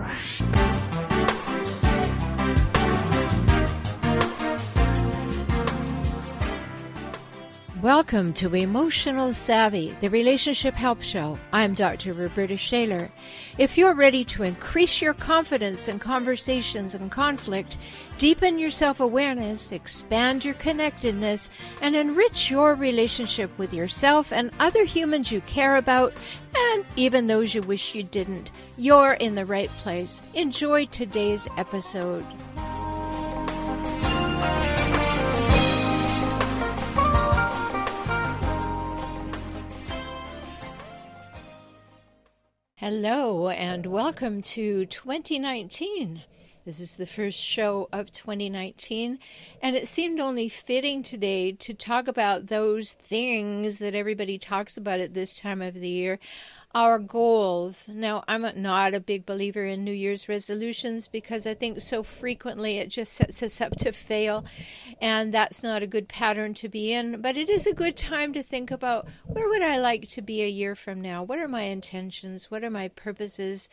Right. Welcome to Emotional Savvy, the Relationship Help Show. I'm Dr. Roberta Shaler. If you're ready to increase your confidence in conversations and conflict, deepen your self awareness, expand your connectedness, and enrich your relationship with yourself and other humans you care about, and even those you wish you didn't, you're in the right place. Enjoy today's episode. Hello, and welcome to 2019. This is the first show of 2019, and it seemed only fitting today to talk about those things that everybody talks about at this time of the year our goals. Now, I'm not a big believer in New Year's resolutions because I think so frequently it just sets us up to fail, and that's not a good pattern to be in. But it is a good time to think about where would I like to be a year from now? What are my intentions? What are my purposes?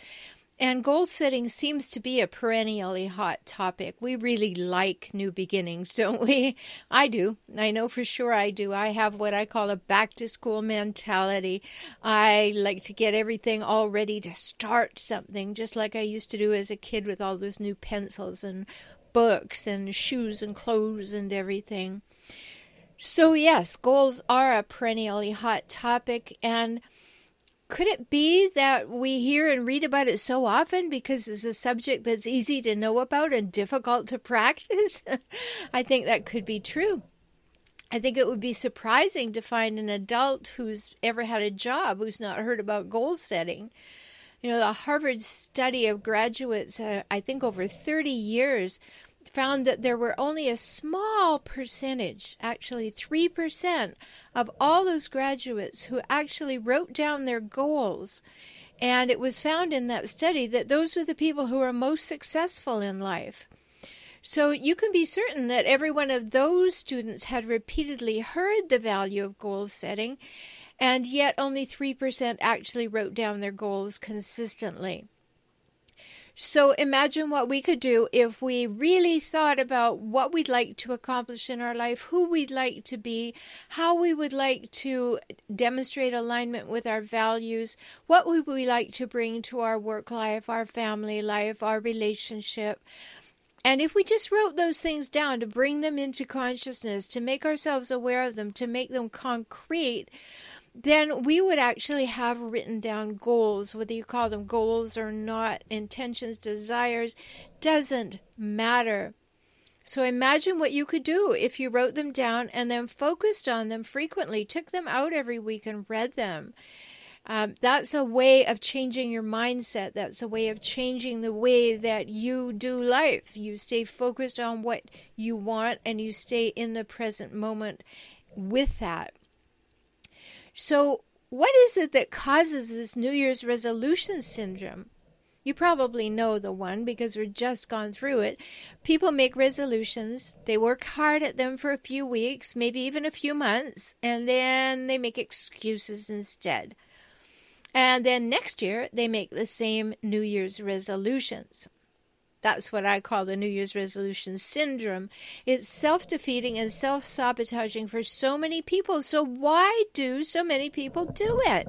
And goal setting seems to be a perennially hot topic. We really like new beginnings, don't we? I do. I know for sure I do. I have what I call a back to school mentality. I like to get everything all ready to start something, just like I used to do as a kid with all those new pencils and books and shoes and clothes and everything. So, yes, goals are a perennially hot topic. And could it be that we hear and read about it so often because it's a subject that's easy to know about and difficult to practice? I think that could be true. I think it would be surprising to find an adult who's ever had a job who's not heard about goal setting. You know, the Harvard study of graduates, uh, I think over 30 years, found that there were only a small percentage, actually 3%, of all those graduates who actually wrote down their goals. And it was found in that study that those were the people who are most successful in life. So you can be certain that every one of those students had repeatedly heard the value of goal setting, and yet only 3% actually wrote down their goals consistently. So imagine what we could do if we really thought about what we'd like to accomplish in our life, who we'd like to be, how we would like to demonstrate alignment with our values, what we would we like to bring to our work life, our family life, our relationship. And if we just wrote those things down to bring them into consciousness, to make ourselves aware of them, to make them concrete, then we would actually have written down goals, whether you call them goals or not, intentions, desires, doesn't matter. So imagine what you could do if you wrote them down and then focused on them frequently, took them out every week and read them. Um, that's a way of changing your mindset. That's a way of changing the way that you do life. You stay focused on what you want and you stay in the present moment with that. So, what is it that causes this New Year's resolution syndrome? You probably know the one because we've just gone through it. People make resolutions, they work hard at them for a few weeks, maybe even a few months, and then they make excuses instead. And then next year, they make the same New Year's resolutions. That's what I call the New Year's resolution syndrome. It's self defeating and self sabotaging for so many people. So, why do so many people do it?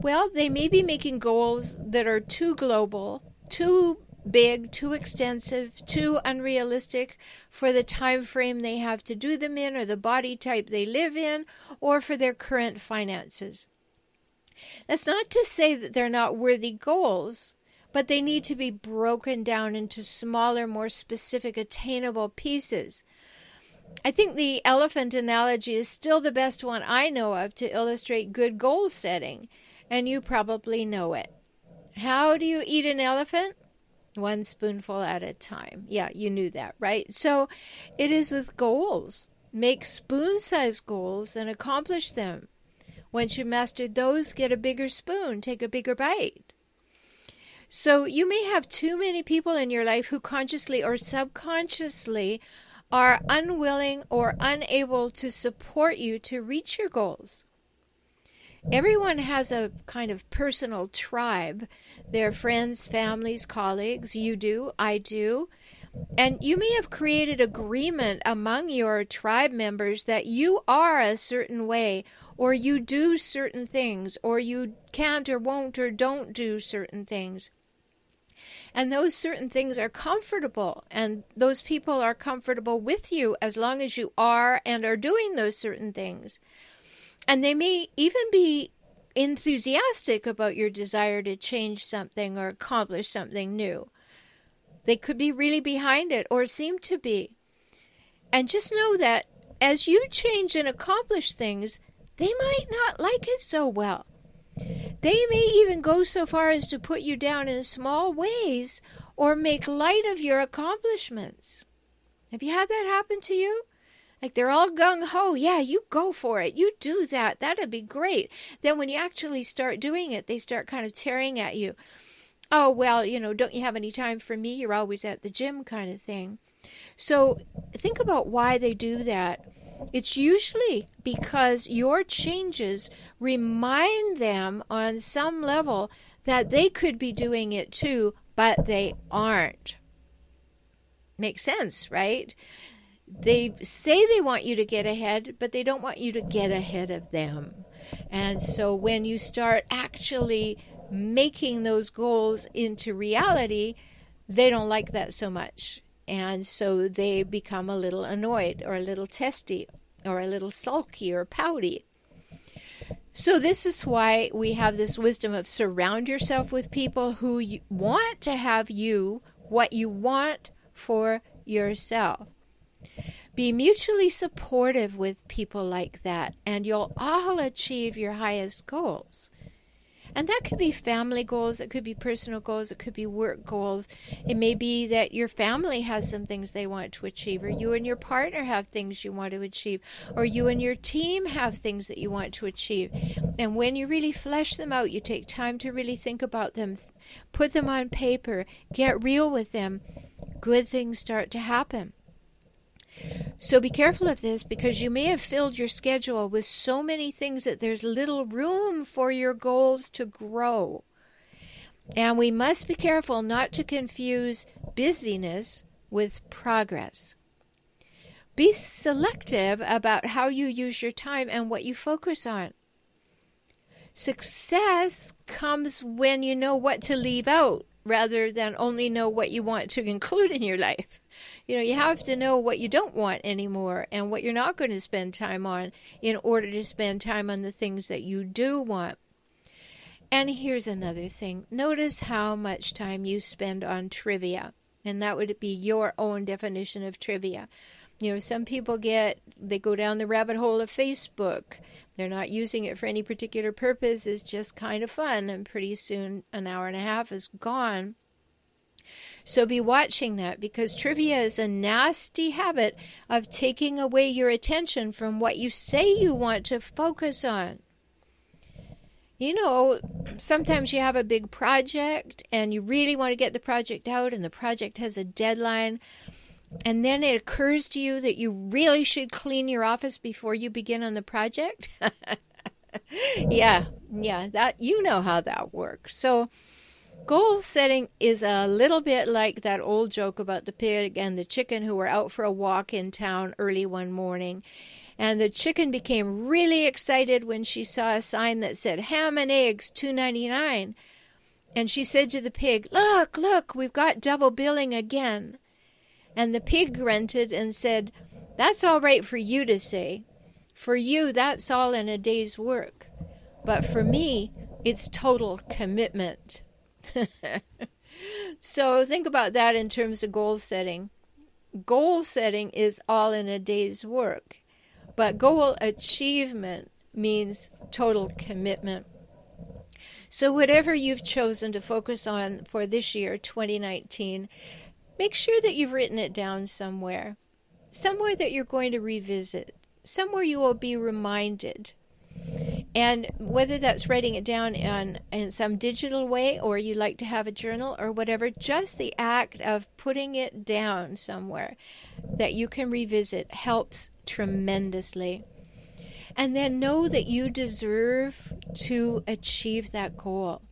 Well, they may be making goals that are too global, too big, too extensive, too unrealistic for the time frame they have to do them in or the body type they live in or for their current finances. That's not to say that they're not worthy goals but they need to be broken down into smaller, more specific, attainable pieces. I think the elephant analogy is still the best one I know of to illustrate good goal setting, and you probably know it. How do you eat an elephant? One spoonful at a time. Yeah, you knew that, right? So it is with goals. Make spoon sized goals and accomplish them. Once you master those, get a bigger spoon, take a bigger bite. So you may have too many people in your life who consciously or subconsciously are unwilling or unable to support you to reach your goals. everyone has a kind of personal tribe. Their friends, families, colleagues. You do, I do. And you may have created agreement among your tribe members that you are a certain way, or you do certain things, or you can't or won't or don't do certain things. And those certain things are comfortable, and those people are comfortable with you as long as you are and are doing those certain things. And they may even be enthusiastic about your desire to change something or accomplish something new. They could be really behind it or seem to be. And just know that as you change and accomplish things, they might not like it so well. They may even go so far as to put you down in small ways or make light of your accomplishments. Have you had that happen to you? Like they're all gung ho. Yeah, you go for it. You do that. That'd be great. Then when you actually start doing it, they start kind of tearing at you oh, well, you know, don't you have any time for me? You're always at the gym, kind of thing. So think about why they do that. It's usually because your changes remind them on some level that they could be doing it too, but they aren't. Makes sense, right? They say they want you to get ahead, but they don't want you to get ahead of them. And so when you start actually making those goals into reality, they don't like that so much. And so they become a little annoyed or a little testy or a little sulky or pouty. So, this is why we have this wisdom of surround yourself with people who want to have you what you want for yourself. Be mutually supportive with people like that, and you'll all achieve your highest goals. And that could be family goals, it could be personal goals, it could be work goals. It may be that your family has some things they want to achieve, or you and your partner have things you want to achieve, or you and your team have things that you want to achieve. And when you really flesh them out, you take time to really think about them, put them on paper, get real with them, good things start to happen. So be careful of this because you may have filled your schedule with so many things that there's little room for your goals to grow. And we must be careful not to confuse busyness with progress. Be selective about how you use your time and what you focus on. Success comes when you know what to leave out rather than only know what you want to include in your life. You know, you have to know what you don't want anymore and what you're not going to spend time on in order to spend time on the things that you do want. And here's another thing notice how much time you spend on trivia, and that would be your own definition of trivia. You know, some people get, they go down the rabbit hole of Facebook. They're not using it for any particular purpose, it's just kind of fun, and pretty soon an hour and a half is gone. So be watching that because trivia is a nasty habit of taking away your attention from what you say you want to focus on. You know, sometimes you have a big project and you really want to get the project out, and the project has a deadline. And then it occurs to you that you really should clean your office before you begin on the project. yeah, yeah, that you know how that works. So Goal setting is a little bit like that old joke about the pig and the chicken who were out for a walk in town early one morning. And the chicken became really excited when she saw a sign that said ham and eggs 2.99. And she said to the pig, "Look, look, we've got double billing again." And the pig grunted and said, "That's all right for you to say. For you, that's all in a day's work. But for me, it's total commitment." so think about that in terms of goal setting. Goal setting is all in a day's work, but goal achievement means total commitment. So, whatever you've chosen to focus on for this year, 2019, make sure that you've written it down somewhere, somewhere that you're going to revisit, somewhere you will be reminded and whether that's writing it down in, in some digital way or you like to have a journal or whatever, just the act of putting it down somewhere that you can revisit helps tremendously. And then know that you deserve to achieve that goal.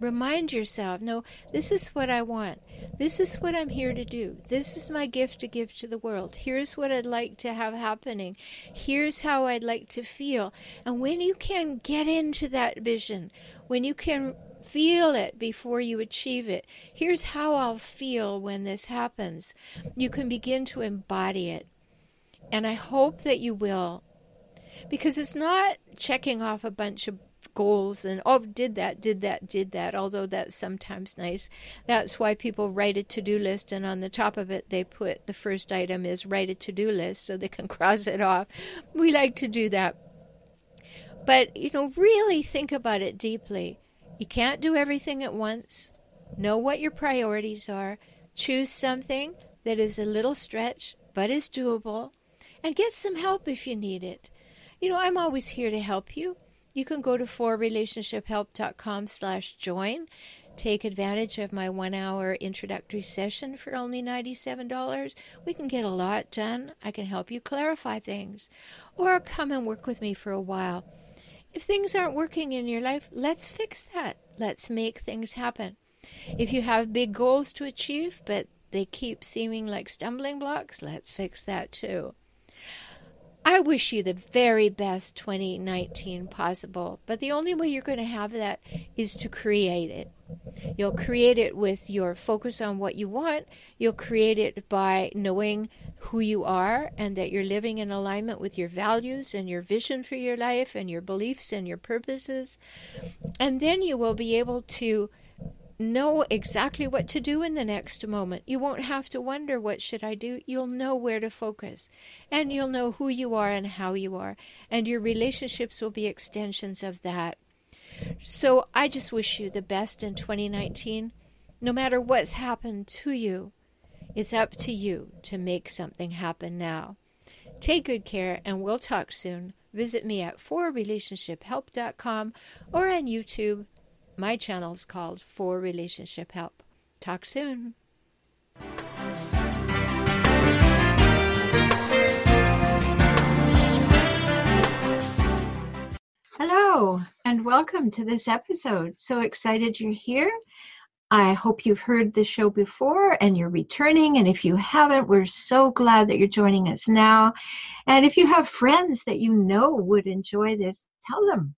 Remind yourself, no, this is what I want. This is what I'm here to do. This is my gift to give to the world. Here's what I'd like to have happening. Here's how I'd like to feel. And when you can get into that vision, when you can feel it before you achieve it, here's how I'll feel when this happens, you can begin to embody it. And I hope that you will. Because it's not checking off a bunch of goals and oh did that did that did that although that's sometimes nice. That's why people write a to-do list and on the top of it they put the first item is write a to-do list so they can cross it off. We like to do that. But you know really think about it deeply. You can't do everything at once. Know what your priorities are. Choose something that is a little stretch but is doable and get some help if you need it. You know i'm always here to help you you can go to forrelationshiphelp.com slash join. Take advantage of my one hour introductory session for only $97. We can get a lot done. I can help you clarify things. Or come and work with me for a while. If things aren't working in your life, let's fix that. Let's make things happen. If you have big goals to achieve, but they keep seeming like stumbling blocks, let's fix that too. I wish you the very best 2019 possible, but the only way you're going to have that is to create it. You'll create it with your focus on what you want. You'll create it by knowing who you are and that you're living in alignment with your values and your vision for your life and your beliefs and your purposes. And then you will be able to know exactly what to do in the next moment. You won't have to wonder, what should I do? You'll know where to focus. And you'll know who you are and how you are. And your relationships will be extensions of that. So I just wish you the best in 2019. No matter what's happened to you, it's up to you to make something happen now. Take good care, and we'll talk soon. Visit me at forrelationshiphelp.com or on YouTube my channel is called For Relationship Help. Talk soon. Hello, and welcome to this episode. So excited you're here. I hope you've heard the show before and you're returning. And if you haven't, we're so glad that you're joining us now. And if you have friends that you know would enjoy this, tell them,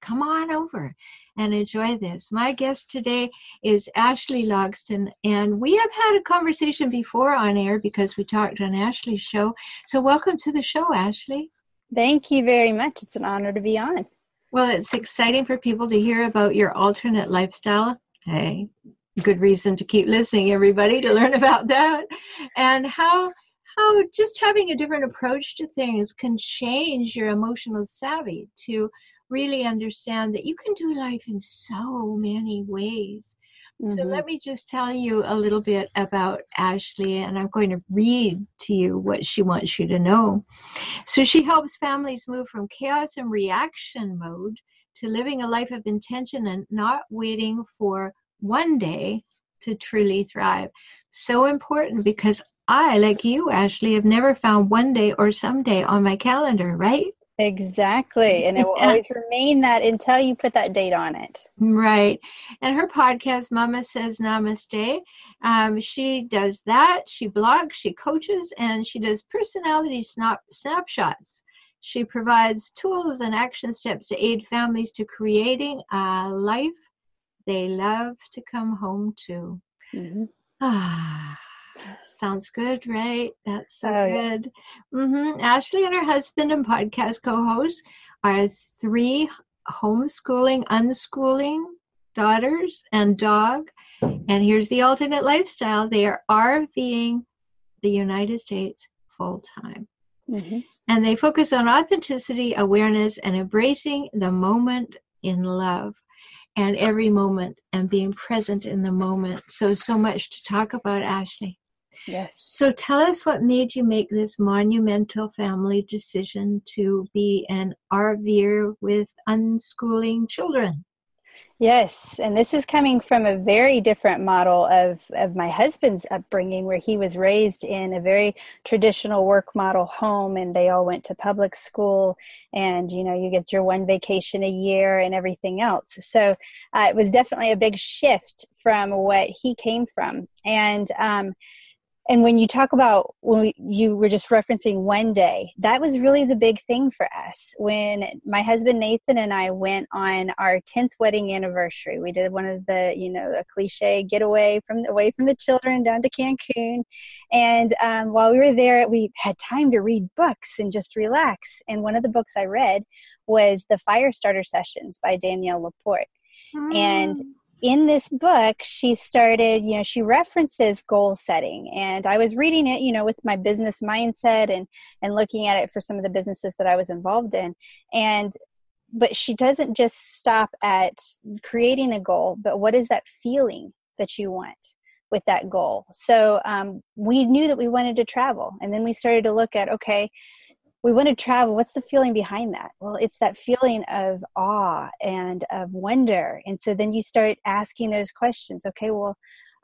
come on over and enjoy this. My guest today is Ashley Logsdon, and we have had a conversation before on air because we talked on Ashley's show. So, welcome to the show, Ashley. Thank you very much. It's an honor to be on. Well, it's exciting for people to hear about your alternate lifestyle. Hey, good reason to keep listening, everybody, to learn about that and how how just having a different approach to things can change your emotional savvy to really understand that you can do life in so many ways. Mm-hmm. So let me just tell you a little bit about Ashley, and I'm going to read to you what she wants you to know. So she helps families move from chaos and reaction mode to living a life of intention and not waiting for one day to truly thrive. So important because I, like you, Ashley, have never found one day or someday on my calendar, right? Exactly. And it will always remain that until you put that date on it. Right. And her podcast, Mama Says Namaste, um, she does that. She blogs, she coaches, and she does personality snap- snapshots. She provides tools and action steps to aid families to creating a life they love to come home to. Mm-hmm. Ah. Sounds good, right? That's so oh, good. Yes. Mm-hmm. Ashley and her husband and podcast co host are three homeschooling, unschooling daughters and dog. And here's the alternate lifestyle they are RVing the United States full time. Mm-hmm. And they focus on authenticity, awareness, and embracing the moment in love and every moment and being present in the moment. So, so much to talk about, Ashley. Yes. So tell us what made you make this monumental family decision to be an RVer with unschooling children. Yes, and this is coming from a very different model of, of my husband's upbringing, where he was raised in a very traditional work model home, and they all went to public school, and you know you get your one vacation a year and everything else. So uh, it was definitely a big shift from what he came from, and um, and when you talk about when we, you were just referencing one day that was really the big thing for us. When my husband nathan and i went on our 10th wedding anniversary we did one of the you know a cliche getaway from away from the children down to cancun. And um, while we were there we had time to read books and just relax. And one of the books i read was the fire starter sessions by danielle laporte. Mm. and in this book she started you know she references goal setting and i was reading it you know with my business mindset and and looking at it for some of the businesses that i was involved in and but she doesn't just stop at creating a goal but what is that feeling that you want with that goal? So um, we knew that we wanted to travel and then we started to look at okay we want to travel what's the feeling behind that? Well it's that feeling of awe and of wonder. And so then you start asking those questions okay well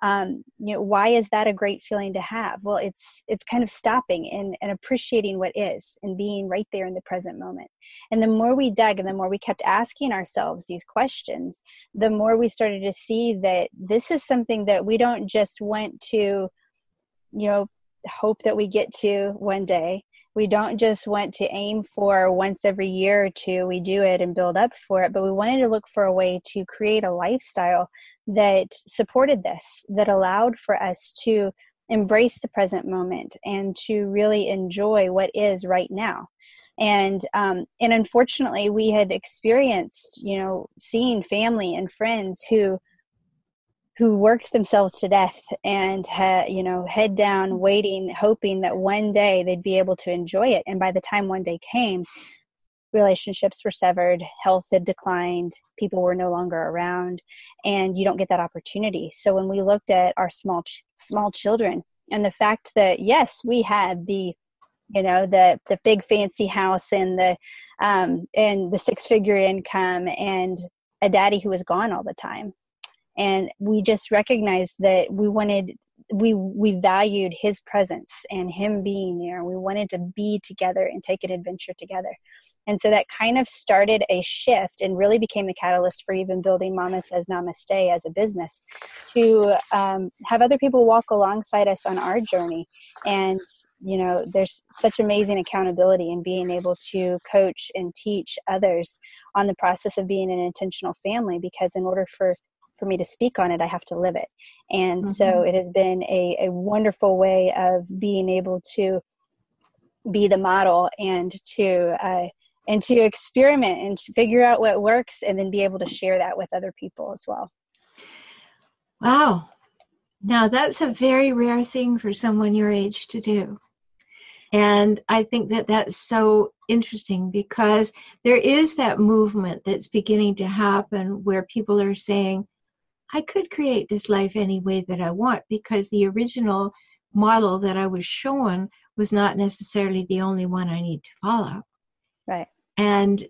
um, you know why is that a great feeling to have? Well it's it's kind of stopping and, and appreciating what is and being right there in the present moment. And the more we dug and the more we kept asking ourselves these questions the more we started to see that this is something that we don't just want to you know hope that we get to one day we don't just want to aim for once every year or two we do it and build up for it but we wanted to look for a way to create a lifestyle that supported this that allowed for us to embrace the present moment and to really enjoy what is right now. And um, and unfortunately we had experienced you know seeing family and friends who who worked themselves to death and had you know head down waiting hoping that one day they'd be able to enjoy it. And by the time one day came relationships were severed health had declined people were no longer around and you don't get that opportunity. So when we looked at our small ch- small children and the fact that yes we had the you know the the big fancy house and the um and the six figure income and a daddy who was gone all the time and we just recognized that we wanted we we valued his presence and him being there. We wanted to be together and take an adventure together. And so that kind of started a shift and really became the catalyst for even building mama says namaste as a business to um, have other people walk alongside us on our journey. And you know there's such amazing accountability in being able to coach and teach others on the process of being an intentional family because in order for for me to speak on it, I have to live it. And mm-hmm. so it has been a, a wonderful way of being able to be the model and to uh, and to experiment and to figure out what works and then be able to share that with other people as well. Wow. Now that's a very rare thing for someone your age to do. And I think that that's so interesting because there is that movement that's beginning to happen where people are saying, I could create this life any way that I want because the original model that I was shown was not necessarily the only one I need to follow. Right. And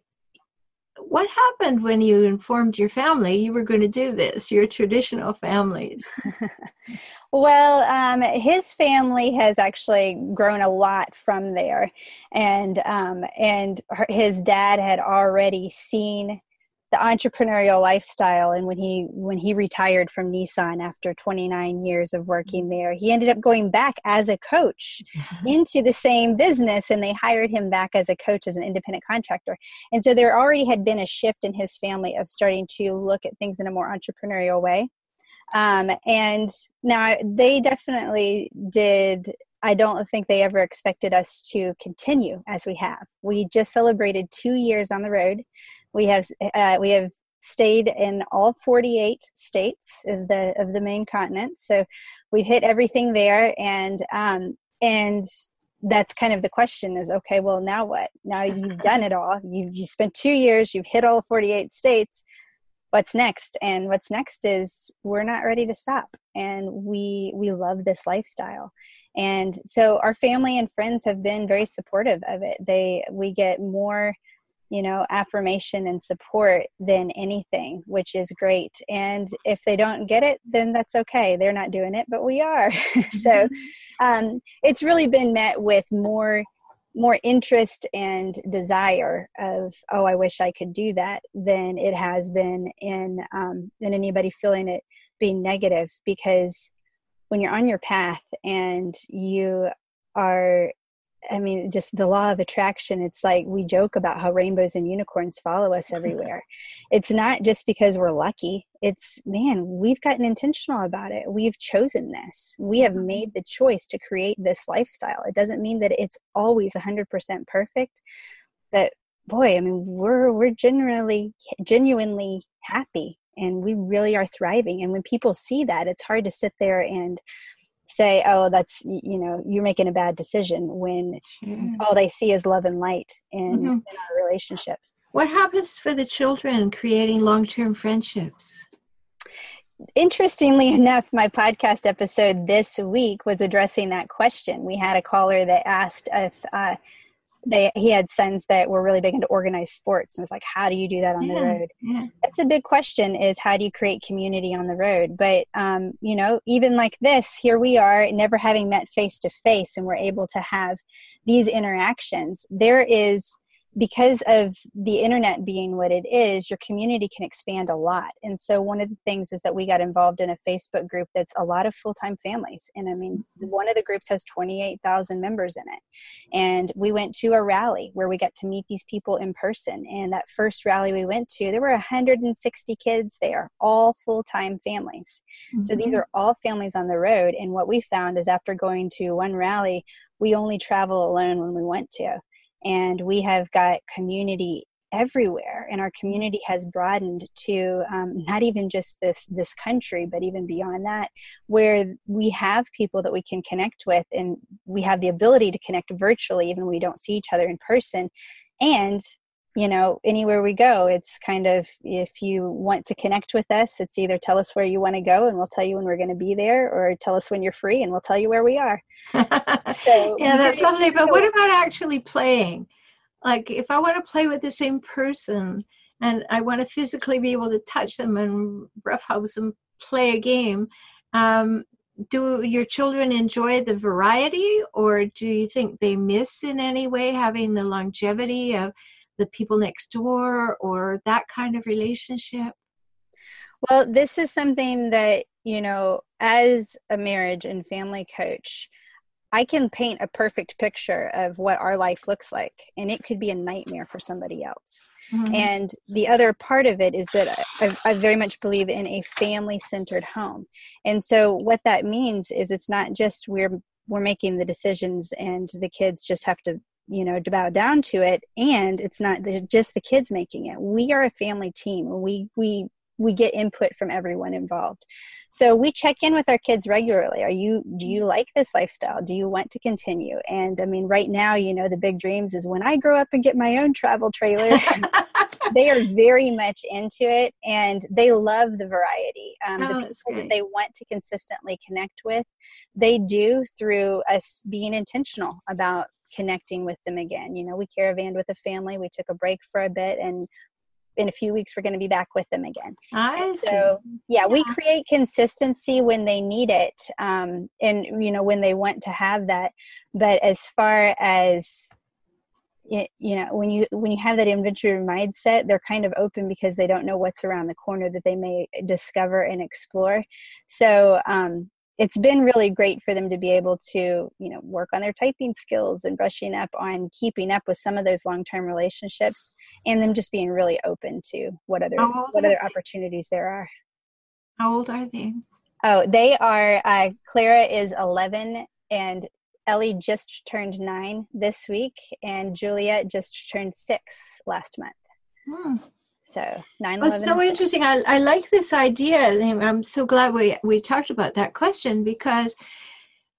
what happened when you informed your family you were going to do this, your traditional families? well, um, his family has actually grown a lot from there, and um, and her, his dad had already seen the entrepreneurial lifestyle and when he when he retired from Nissan after 29 years of working there he ended up going back as a coach mm-hmm. into the same business and they hired him back as a coach as an independent contractor and so there already had been a shift in his family of starting to look at things in a more entrepreneurial way um, and now they definitely did I don't think they ever expected us to continue as we have. We just celebrated two years on the road. We have uh, we have stayed in all 48 states of the of the main continent. So we've hit everything there, and um, and that's kind of the question is okay. Well, now what? Now you've done it all. You you spent two years. You've hit all 48 states. What's next? And what's next is we're not ready to stop, and we we love this lifestyle and so our family and friends have been very supportive of it they we get more you know affirmation and support than anything which is great. And if they don't get it then that's okay. They're not doing it but we are. So mm-hmm. um, it's really been met with more more interest and desire of oh i wish i could do that than it has been in um, than anybody feeling it being negative. Because when you're on your path and you are I mean, just the law of attraction. It's like we joke about how rainbows and unicorns follow us everywhere. it's not just because we're lucky. It's, man, we've gotten intentional about it. We've chosen this. We have mm-hmm. made the choice to create this lifestyle. It doesn't mean that it's always 100% perfect, but boy, I mean, we're, we're generally, genuinely happy and we really are thriving. And when people see that, it's hard to sit there and say oh that's you know you're making a bad decision when sure. all they see is love and light in, mm-hmm. in our relationships what happens for the children creating long-term friendships interestingly enough my podcast episode this week was addressing that question we had a caller that asked if uh, they he had sons that were really big into organized sports and was like how do you do that on yeah, the road? yeah. that's a big question is how do you create community on the road? But um, you know even like this here we are never having met face to face and we're able to have these interactions. There is because of the internet being what it is, your community can expand a lot. And so, one of the things is that we got involved in a Facebook group that's a lot of full time families. And I mean, mm-hmm. one of the groups has 28,000 members in it. And we went to a rally where we got to meet these people in person. And that first rally we went to, there were 160 kids there, all full time families. Mm-hmm. So, these mm-hmm. are all families on the road. And what we found is after going to one rally, we only travel alone when we went to and we have got community everywhere and our community has broadened to um, not even just this this country but even beyond that where we have people that we can connect with and we have the ability to connect virtually even when we don't see each other in person and you know anywhere we go it's kind of if you want to connect with us it's either tell us where you want to go and we'll tell you when we're going to be there or tell us when you're free and we'll tell you where we are. So yeah that's lovely but what about actually playing? Like if i want to play with the same person and i want to physically be able to touch them and roughhouse them play a game um, do your children enjoy the variety or do you think they miss in any way having the longevity of the people next door or that kind of relationship? Well, this is something that, you know, as a marriage and family coach, I can paint a perfect picture of what our life looks like, and it could be a nightmare for somebody else. Mm-hmm. And the other part of it is that I, I very much believe in a family centered home. And so, what that means is it's not just we're we're making the decisions and the kids just have to you know to bow down to it and it's not the, just the kids making it. We are a family team. We we we get input from everyone involved. So we check in with our kids regularly. Are you do you like this lifestyle? Do you want to continue? And i mean right now you know the big dreams is when i grow up and get my own travel trailer. They are very much into it and they love the variety um, oh, the people that they want to consistently connect with. They do through us being intentional about connecting with them again. You know, we caravanned with a family, we took a break for a bit, and in a few weeks we're going to be back with them again. I so yeah, yeah, we create consistency when they need it, um, and you know when they want to have that. But as far as you know when you when you have that adventure mindset they're kind of open because they don't know what's around the corner that they may discover and explore so um, it's been really great for them to be able to you know work on their typing skills and brushing up on keeping up with some of those long-term relationships and them just being really open to what other what other opportunities there are. How old are they? Oh they are uh, clara is 11 and ellie just turned nine this week and juliet just turned six last month. Hmm. So 9 well, so interesting. I, I like this idea. I'm so glad we, we talked about that question because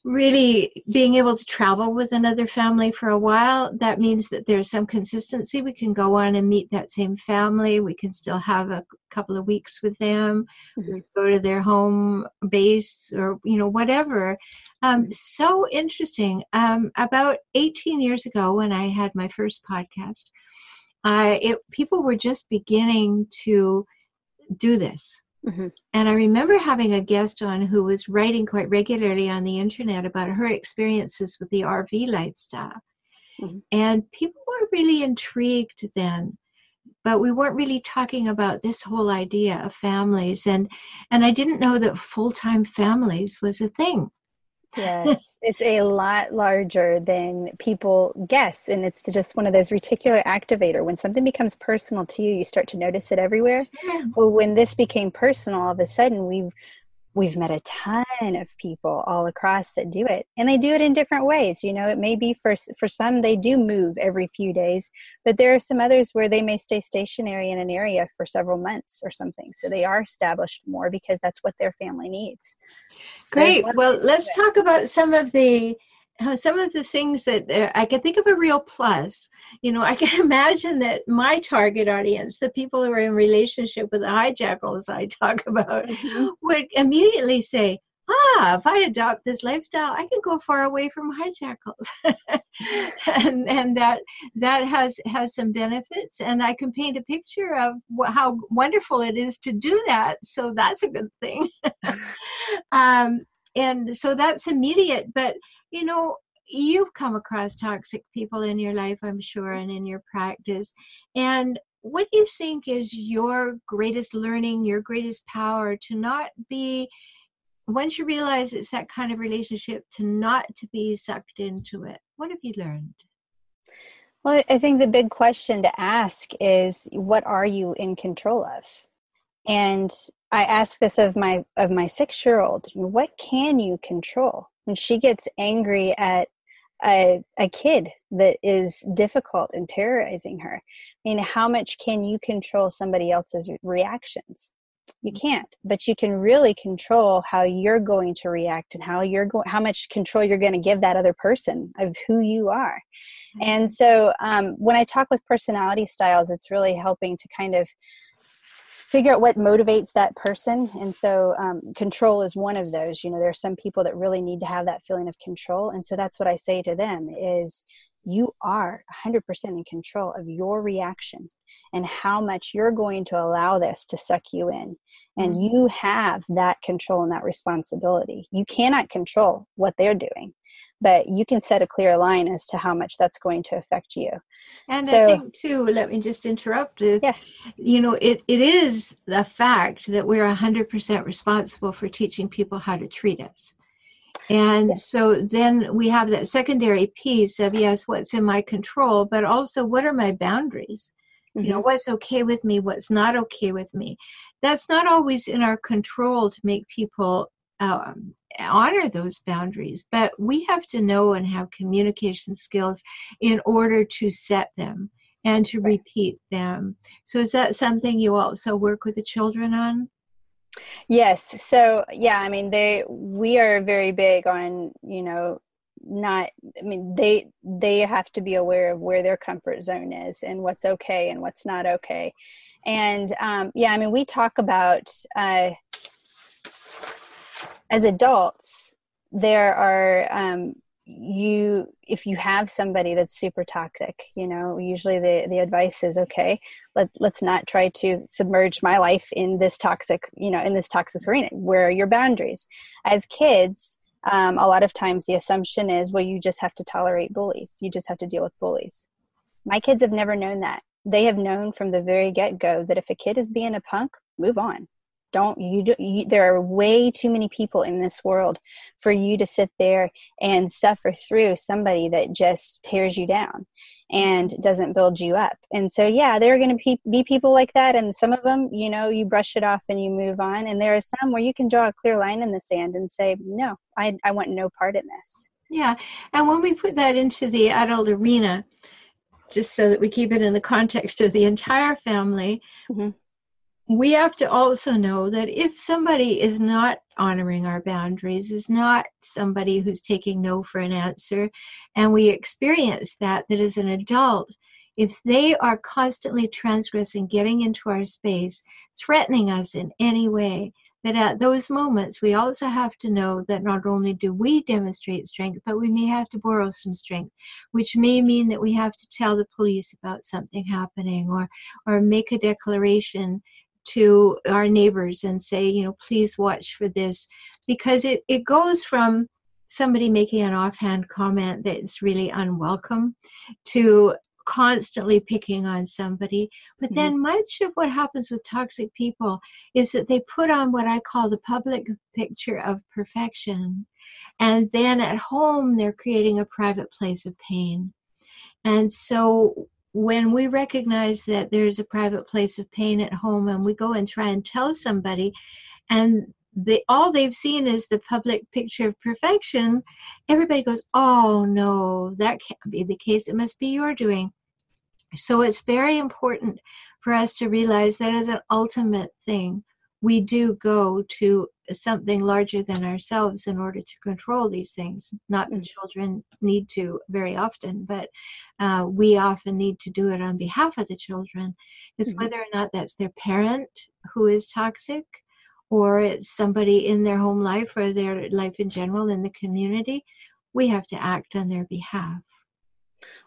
really being able to travel with another family for a while, that means that there's some consistency. We can go on and meet that same family. We can still have a couple of weeks with them, mm-hmm. go to their home base or, you know, whatever. Um, so interesting. Um, about 18 years ago, when I had my first podcast, I it people were just beginning to do this. Mm-hmm. And I remember having a guest on who was writing quite regularly on the internet about her experiences with the RV lifestyle. Mm-hmm. And people were really intrigued then but we weren't really talking about this whole idea of families and and i didn't know that full-time families was a thing yes. It's a lot larger than people guess and it's just one of those reticular activator. When something becomes personal to you you start to notice it everywhere. Yeah. well when this became personal all of a sudden we've we've met a ton of people all across that do it and they do it in different ways. You know it may be for for some they do move every few days but there are some others where they may stay stationary in an area for several months or something. So they are established more because that's what their family needs great well let's talk about some of the some of the things that uh, I can think of a real plus. You know, I can imagine that my target audience, the people who are in relationship with the hijackals I talk about, mm-hmm. would immediately say, ah, if I adopt this lifestyle, I can go far away from hijackals, and and that that has has some benefits, and I can paint a picture of how wonderful it is to do that. So that's a good thing. um, and so that's immediate, but you know, you've come across toxic people in your life, I'm sure, and in your practice. And what do you think is your greatest learning, your greatest power to not be once you realize it's that kind of relationship to not to be sucked into it what have you learned? Well i think the big question to ask is what are you in control of? And i ask this of my of my six year old what can you control? When she gets angry at a, a kid that is difficult and terrorizing her. I mean how much can you control somebody else's reactions you can't but you can really control how you're going to react and how you're going how much control you're going to give that other person of who you are. And mm-hmm. so um, when i talk with personality styles it's really helping to kind of figure out what motivates that person. And so um, control is one of those. You know there are some people that really need to have that feeling of control. And so that's what i say to them is you are 100% in control of your reaction and how much you're going to allow this to suck you in and mm-hmm. you have that control and that responsibility you cannot control what they're doing but you can set a clear line as to how much that's going to affect you and so, I think too, let me just interrupt. Yeah. You know, it, it is the fact that we're 100% responsible for teaching people how to treat us. And yes. so then we have that secondary piece of, yes, what's in my control, but also what are my boundaries? Mm-hmm. You know, mm-hmm. what's okay with me, what's not okay with me. That's not always in our control to make people um, honor those boundaries, but we have to know and have communication skills in order to set them and to repeat them. So, is that something you also work with the children on? Yes. So, yeah, I mean, they we are very big on you know not i mean they they have to be aware of where their comfort zone is and what's okay and what's not okay and um, yeah i mean we talk about uh, as adults there are um, you if you have somebody that's super toxic you know usually the the advice is okay let, let's not try to submerge my life in this toxic you know in this toxic arena. Where are your boundaries? As kids um, a lot of times the assumption is well you just have to tolerate bullies. You just have to deal with bullies. My kids have never known that. They have known from the very get-go that if a kid is being a punk move on don't you, do, you, there are way too many people in this world for you to sit there and suffer through somebody that just tears you down and doesn't build you up. And so yeah there are going to be, people like that and some of them you know you brush it off and you move on and there are some where you can draw a clear line in the sand and say no i, I want no part in this. Yeah and when we put that into the adult arena just so that we keep it in the context of the entire family mm-hmm we have to also know that if somebody is not honoring our boundaries, is not somebody who's taking no for an answer, and we experience that, that as an adult, if they are constantly transgressing, getting into our space, threatening us in any way, that at those moments we also have to know that not only do we demonstrate strength, but we may have to borrow some strength, which may mean that we have to tell the police about something happening or or make a declaration to our neighbors and say, you know, please watch for this because it, it goes from somebody making an offhand comment that's really unwelcome to constantly picking on somebody. But mm-hmm. then much of what happens with toxic people is that they put on what I call the public picture of perfection. And then at home, they're creating a private place of pain. And so when we recognize that there's a private place of pain at home and we go and try and tell somebody and they all they've seen is the public picture of perfection everybody goes oh no that can't be the case. It must be your doing. So it's very important for us to realize that as an ultimate thing we do go to something larger than ourselves in order to control these things not that children need to very often but uh, we often need to do it on behalf of the children is mm-hmm. whether or not that's their parent who is toxic or it's somebody in their home life or their life in general in the community, we have to act on their behalf.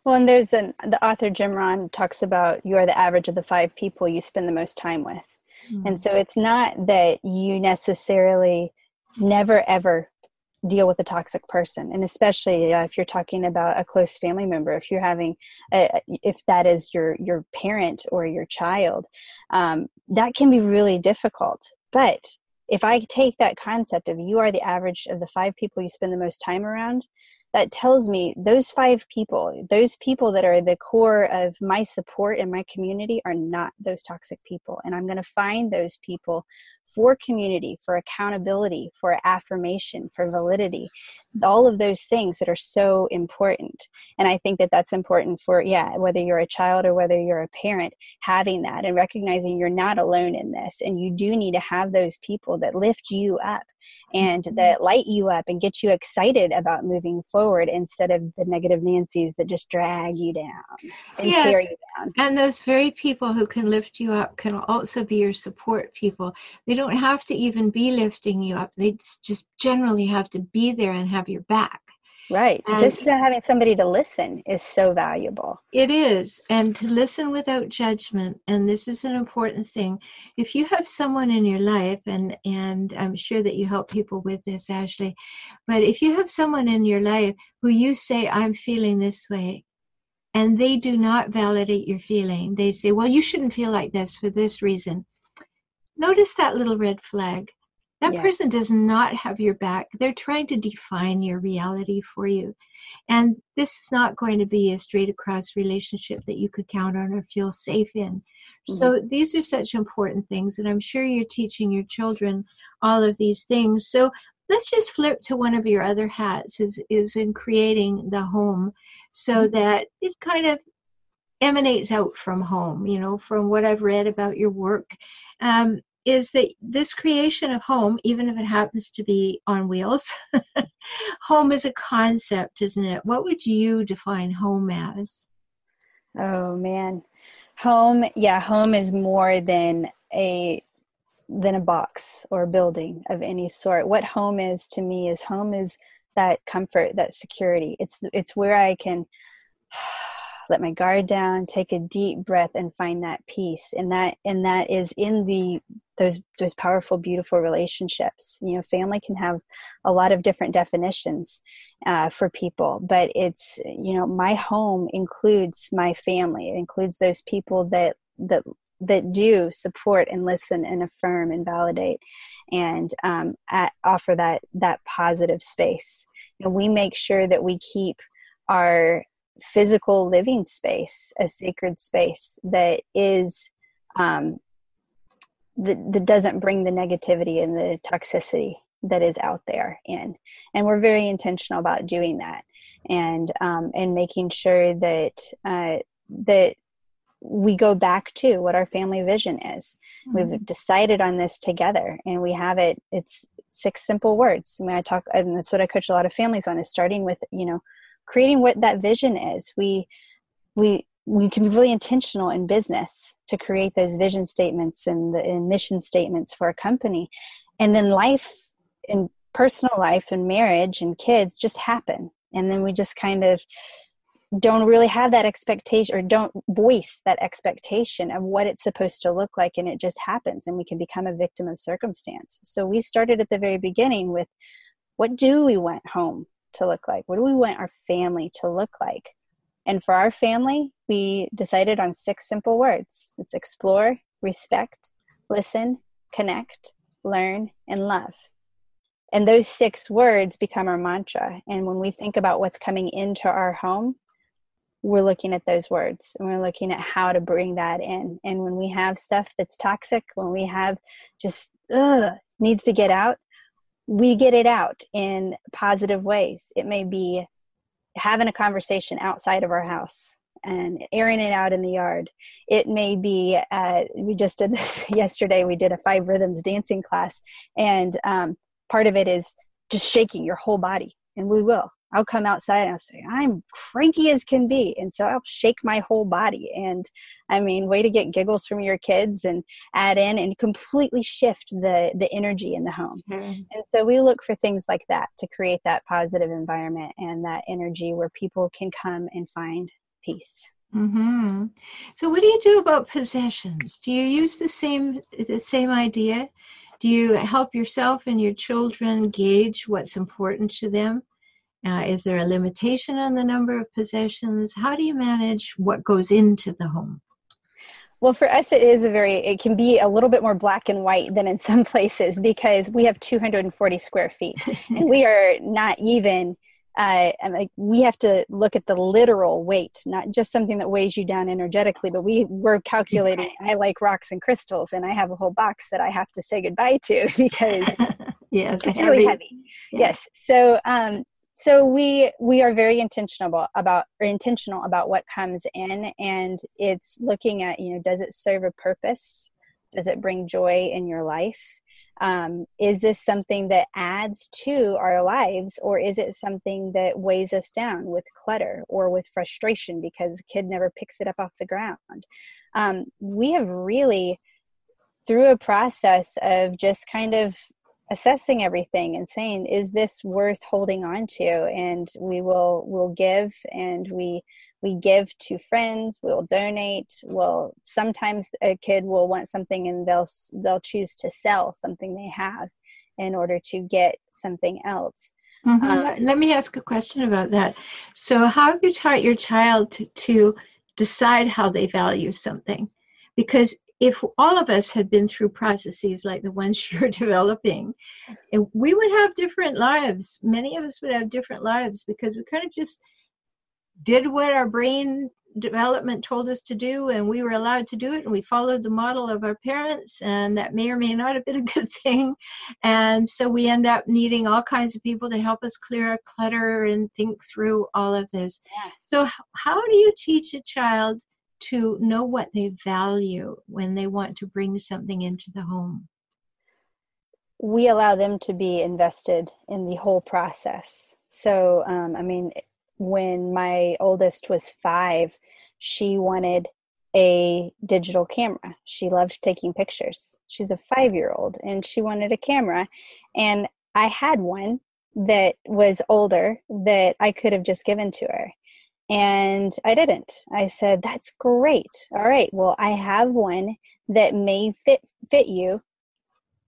Well, and there's an the author Jim Rohn talks about you are the average of the five people you spend the most time with. Mm-hmm. And so it's not that you necessarily never ever deal with a toxic person and especially uh, if you're talking about a close family member if you're having a, if that is your your parent or your child um, that can be really difficult but if I take that concept of you are the average of the five people you spend the most time around, that tells me those five people, those people that are the core of my support and my community are not those toxic people. And I'm going to find those people for community, for accountability, for affirmation, for validity, all of those things that are so important. And I think that that's important for, yeah, whether you're a child or whether you're a parent, having that and recognizing you're not alone in this. And you do need to have those people that lift you up and mm-hmm. that light you up and get you excited about moving forward instead of the negative Nancy's that just drag you down and yes. tear you down. And those very people who can lift you up can also be your support people. They don't have to even be lifting you up, they just generally have to be there and have your back. Right. And Just having somebody to listen is so valuable. It is. And to listen without judgment. And this is an important thing. If you have someone in your life, and, and I'm sure that you help people with this, Ashley, but if you have someone in your life who you say, I'm feeling this way, and they do not validate your feeling, they say, well, you shouldn't feel like this for this reason. Notice that little red flag that yes. person does not have your back. They're trying to define your reality for you. And this is not going to be a straight across relationship that you could count on or feel safe in. Mm-hmm. So these are such important things. And I'm sure you're teaching your children all of these things. So let's just flip to one of your other hats is, is in creating the home so mm-hmm. that it kind of emanates out from home, you know, from what I've read about your work. Um, is that this creation of home, even if it happens to be on wheels, home is a concept, isn't it? What would you define home as? Oh man. Home, yeah, home is more than a than a box or a building of any sort. What home is to me is home is that comfort, that security. It's it's where I can let my guard down take a deep breath and find that peace. And that and that is in the those those powerful beautiful relationships. You know family can have a lot of different definitions uh, for people but it's you know my home includes my family. It includes those people that that that do support and listen and affirm and validate and um, at, offer that that positive space. And we make sure that we keep our physical living space, a sacred space that is um, that, that doesn't bring the negativity and the toxicity that is out there in. And we're very intentional about doing that and um, and making sure that uh, that we go back to what our family vision is. Mm-hmm. We've decided on this together, and we have it. It's six simple words. I mean, I talk, and that's what I coach a lot of families on: is starting with you know creating what that vision is. We we we can be really intentional in business to create those vision statements and the and mission statements for a company. And then life and personal life and marriage and kids just happen. And then we just kind of don't really have that expectation or don't voice that expectation of what it's supposed to look like and it just happens and we can become a victim of circumstance so we started at the very beginning with what do we want home to look like? What do we want our family to look like? And for our family we decided on six simple words. It's explore respect listen connect learn and love. And those six words become our mantra. And when we think about what's coming into our home we're looking at those words and we're looking at how to bring that in. And when we have stuff that's toxic, when we have just ugh, needs to get out, we get it out in positive ways. It may be having a conversation outside of our house and airing it out in the yard. It may be, uh, we just did this yesterday, we did a five rhythms dancing class, and um, part of it is just shaking your whole body, and we will. I'll come outside and I'll say, I'm cranky as can be. And so I'll shake my whole body. And I mean, way to get giggles from your kids and add in and completely shift the, the energy in the home. Mm-hmm. And so we look for things like that to create that positive environment and that energy where people can come and find peace. Mm-hmm. So, what do you do about possessions? Do you use the same the same idea? Do you help yourself and your children gauge what's important to them? Uh, is there a limitation on the number of possessions? How do you manage what goes into the home? Well, for us, it is a very, it can be a little bit more black and white than in some places because we have 240 square feet and we are not even, uh, like we have to look at the literal weight, not just something that weighs you down energetically, but we we're calculating. I like rocks and crystals, and I have a whole box that I have to say goodbye to because yes, it's heavy. really heavy. Yeah. Yes, so um, so we we are very intentional about or intentional about what comes in and it's looking at you know does it serve a purpose? Does it bring joy in your life? Um, is this something that adds to our lives or is it something that weighs us down with clutter or with frustration because a kid never picks it up off the ground? Um, we have really through a process of just kind of assessing everything and saying is this worth holding on to? And we will will give and we we give to friends we'll donate. We'll sometimes a kid will want something and they'll they'll choose to sell something they have in order to get something else. Mm-hmm. um, let me ask a question about that. So how have you taught your child to, to decide how they value something? Because if all of us had been through processes like the ones you're developing, we would have different lives. Many of us would have different lives because we kind of just did what our brain development told us to do and we were allowed to do it and we followed the model of our parents and that may or may not have been a good thing and so we end up needing all kinds of people to help us clear our clutter and think through all of this yeah. so how do you teach a child to know what they value when they want to bring something into the home? We allow them to be invested in the whole process. So, um, I mean, when my oldest was five, she wanted a digital camera. She loved taking pictures. She's a five year old and she wanted a camera. And I had one that was older that I could have just given to her. And I didn't. I said, "That's great. All right. Well, I have one that may fit fit you.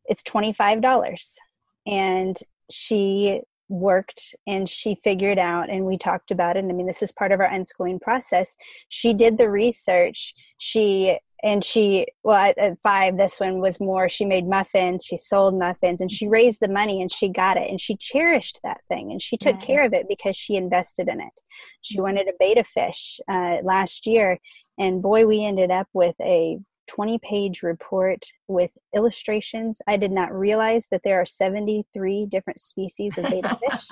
It's $25." And she worked and she figured out and we talked about it. And I mean, this is part of our unschooling process. She did the research. She and she well at, five this one was more she made muffins she sold muffins and she raised the money and she got it and she cherished that thing and she took right. care of it because she invested in it she mm-hmm. wanted a betta fish uh, last year and boy we ended up with a 20 page report with illustrations. I did not realize that there are 73 different species of betta fish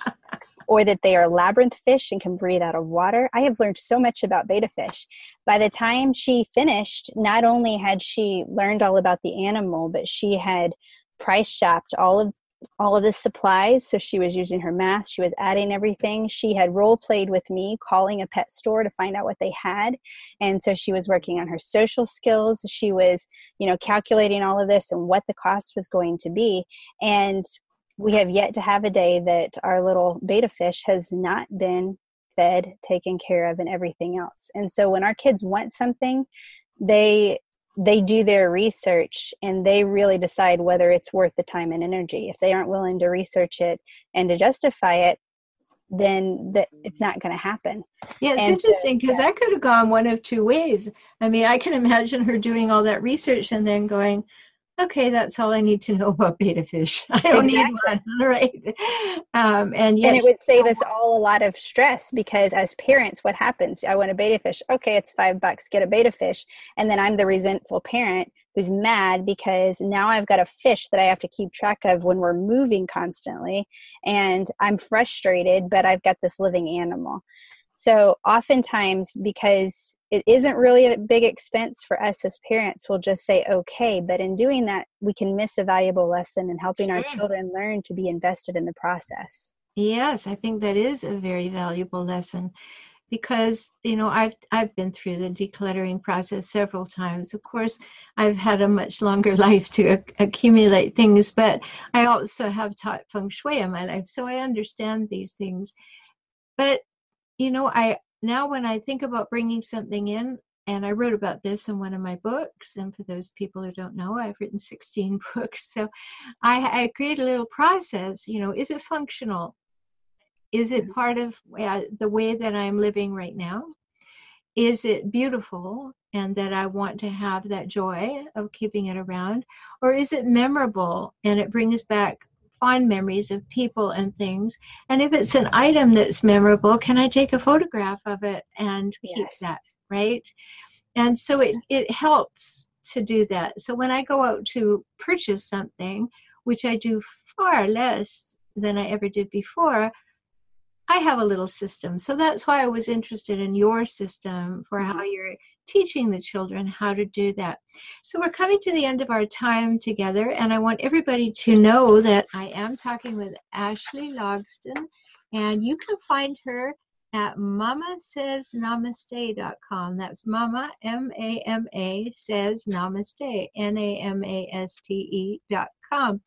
or that they are labyrinth fish and can breathe out of water. I have learned so much about betta fish. By the time she finished, not only had she learned all about the animal, but she had price shopped all of all of the supplies. So she was using her math, she was adding everything. She had role played with me, calling a pet store to find out what they had. And so she was working on her social skills. She was, you know, calculating all of this and what the cost was going to be. And we have yet to have a day that our little betta fish has not been fed, taken care of, and everything else. And so when our kids want something, they they do their research and they really decide whether it's worth the time and energy. If they aren't willing to research it and to justify it, then that it's not going to happen. Yeah, it's and uh, interesting because so, yeah. that could have gone one of two ways. I mean, I can imagine her doing all that research and then going, okay, that's all I need to know about betta fish. I don't exactly. need one, right? Um, and, yes, and it would save us all a lot of stress because as parents, what happens? I want a betta fish. Okay, it's five bucks. Get a betta fish, and then I'm the resentful parent who's mad because now I've got a fish that I have to keep track of when we're moving constantly, and I'm frustrated. But I've got this living animal. So oftentimes, because it isn't really a big expense for us as parents, we'll just say, okay. But in doing that, we can miss a valuable lesson in helping sure. our children learn to be invested in the process. Yes, I think that is a very valuable lesson because you know I've I've been through the decluttering process several times. Of course, I've had a much longer life to ac- accumulate things, but I also have taught feng shui in my life, so I understand these things. But you know, I now when I think about bringing something in, and I wrote about this in one of my books. And for those people who don't know, I've written 16 books. So I, I create a little process. You know, is it functional? Is it part of uh, the way that I'm living right now? Is it beautiful and that I want to have that joy of keeping it around? Or is it memorable and it brings back fond memories of people and things. And if it's an item that's memorable, can I take a photograph of it and yes. keep that, right? And so it, it helps to do that. So when I go out to purchase something, which I do far less than I ever did before, I have a little system. So that's why I was interested in your system for how mm-hmm. you're teaching the children how to do that. So we're coming to the end of our time together, and I want everybody to know that I am talking with Ashley Logsdon, and you can find her at mamasaysnamaste.com. That's mama, M A M A, says namaste, N A M A S T E.com.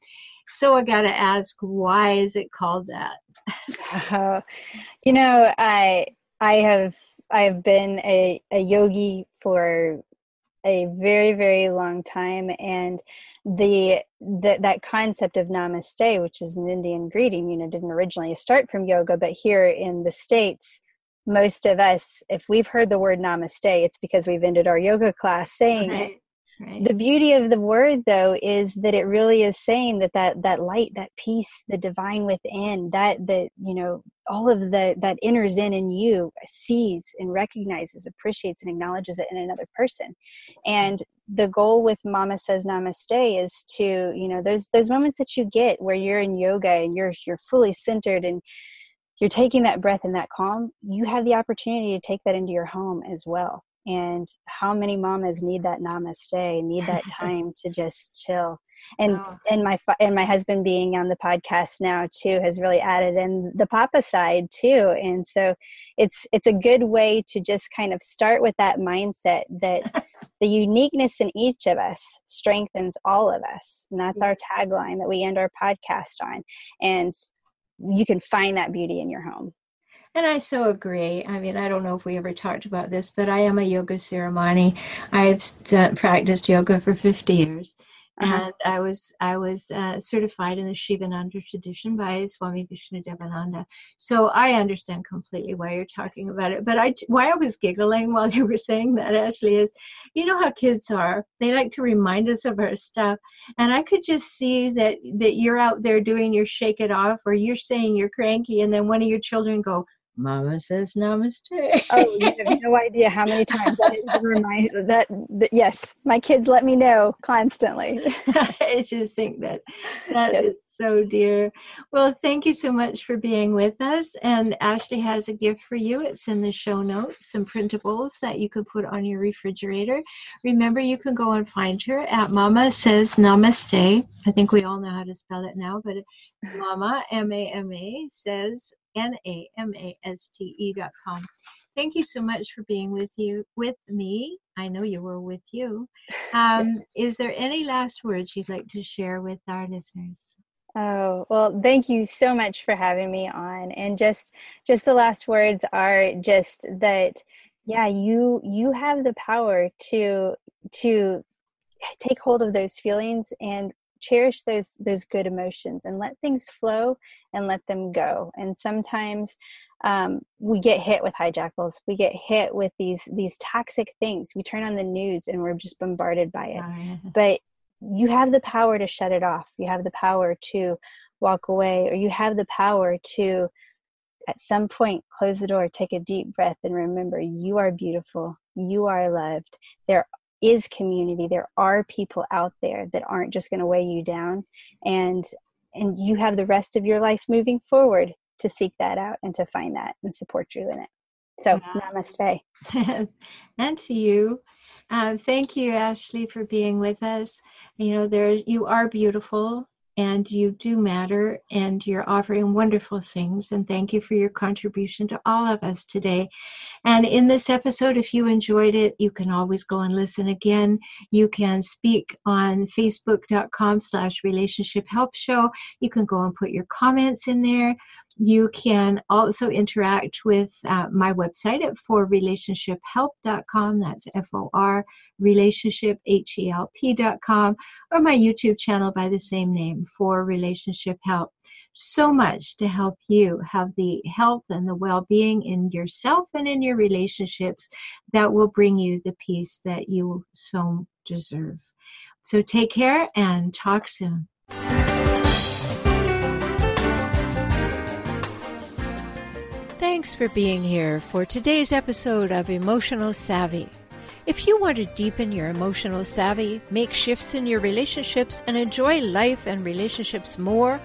So I got to ask, why is it called that? uh, you know, I I have I have been a, a yogi for a very very long time and the, the that concept of namaste which is an indian greeting you know didn't originally start from yoga but here in the states most of us if we've heard the word namaste it's because we've ended our yoga class saying right. it Right. The beauty of the word, though, is that it really is saying that that that light, that peace, the divine within, that that you know, all of the that enters in in you, sees and recognizes, appreciates, and acknowledges it in another person. And the goal with Mama Says Namaste is to you know those those moments that you get where you're in yoga and you're you're fully centered and you're taking that breath and that calm. You have the opportunity to take that into your home as well and how many mamas need that namaste need that time to just chill. And oh. and my and my husband being on the podcast now too has really added in the papa side too. And so it's it's a good way to just kind of start with that mindset that the uniqueness in each of us strengthens all of us. And that's our tagline that we end our podcast on. And you can find that beauty in your home and I so agree. I mean, I don't know if we ever talked about this, but I am a yoga siramani. I've done, practiced yoga for 50 years. Uh-huh. And I was I was uh, certified in the Sivananda tradition by Swami Vishnu Devananda, So I understand completely why you're talking about it. But I why I was giggling while you were saying that Ashley is, you know how kids are. They like to remind us of our stuff, and I could just see that that you're out there doing your shake it off, or you're saying you're cranky, and then one of your children go, Mama says namaste. oh, you have no idea how many times I remind that, that. Yes, my kids let me know constantly. I just think that that yes. is so dear. Well, thank you so much for being with us. And Ashley has a gift for you. It's in the show notes, some printables that you can put on your refrigerator. Remember, you can go and find her at Mama Says Namaste. I think we all know how to spell it now, but it's Mama, M A M A, says N A M A S T E dot com. Thank you so much for being with you, with me. I know you were with you. Um, is there any last words you'd like to share with our listeners? Oh, well, thank you so much for having me on. And just just the last words are just that yeah, you you have the power to to take hold of those feelings and cherish those those good emotions and let things flow and let them go. And sometimes um, we get hit with hijackals we get hit with these these toxic things. We turn on the news and we're just bombarded by it. But you have the power to shut it off. You have the power to walk away or you have the power to at some point close the door take a deep breath and remember you are beautiful. You are loved. There is community. There are people out there that aren't just going to weigh you down and and you have the rest of your life moving forward to seek that out and to find that and support you in it. So namaste. And to you um, thank you ashley for being with us. You know there you are beautiful and you do matter and you're offering wonderful things. And thank you for your contribution to all of us today. And in this episode if you enjoyed it you can always go and listen again. You can speak on facebook.com slash relationship help show. You can go and put your comments in there you can also interact with uh, my website at forrelationshiphelp.com. That's F O R relationship H E L P.com, or my YouTube channel by the same name, For Relationship Help. So much to help you have the health and the well being in yourself and in your relationships that will bring you the peace that you so deserve. So take care and talk soon. Thanks for being here for today's episode of Emotional Savvy. If you want to deepen your emotional savvy, make shifts in your relationships, and enjoy life and relationships more,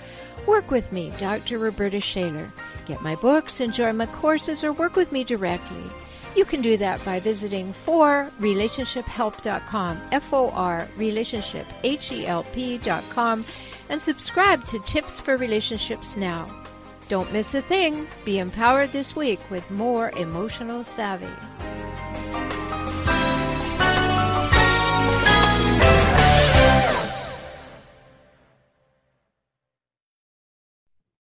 work with me, Dr. Roberta Shaler. Get my books, enjoy my courses, or work with me directly. You can do that by visiting forrelationshiphelp.com, F-O-R, relationship, H-E-L-P dot com, and subscribe to Tips for Relationships Now. Don't miss a thing. Be empowered this week with more emotional savvy.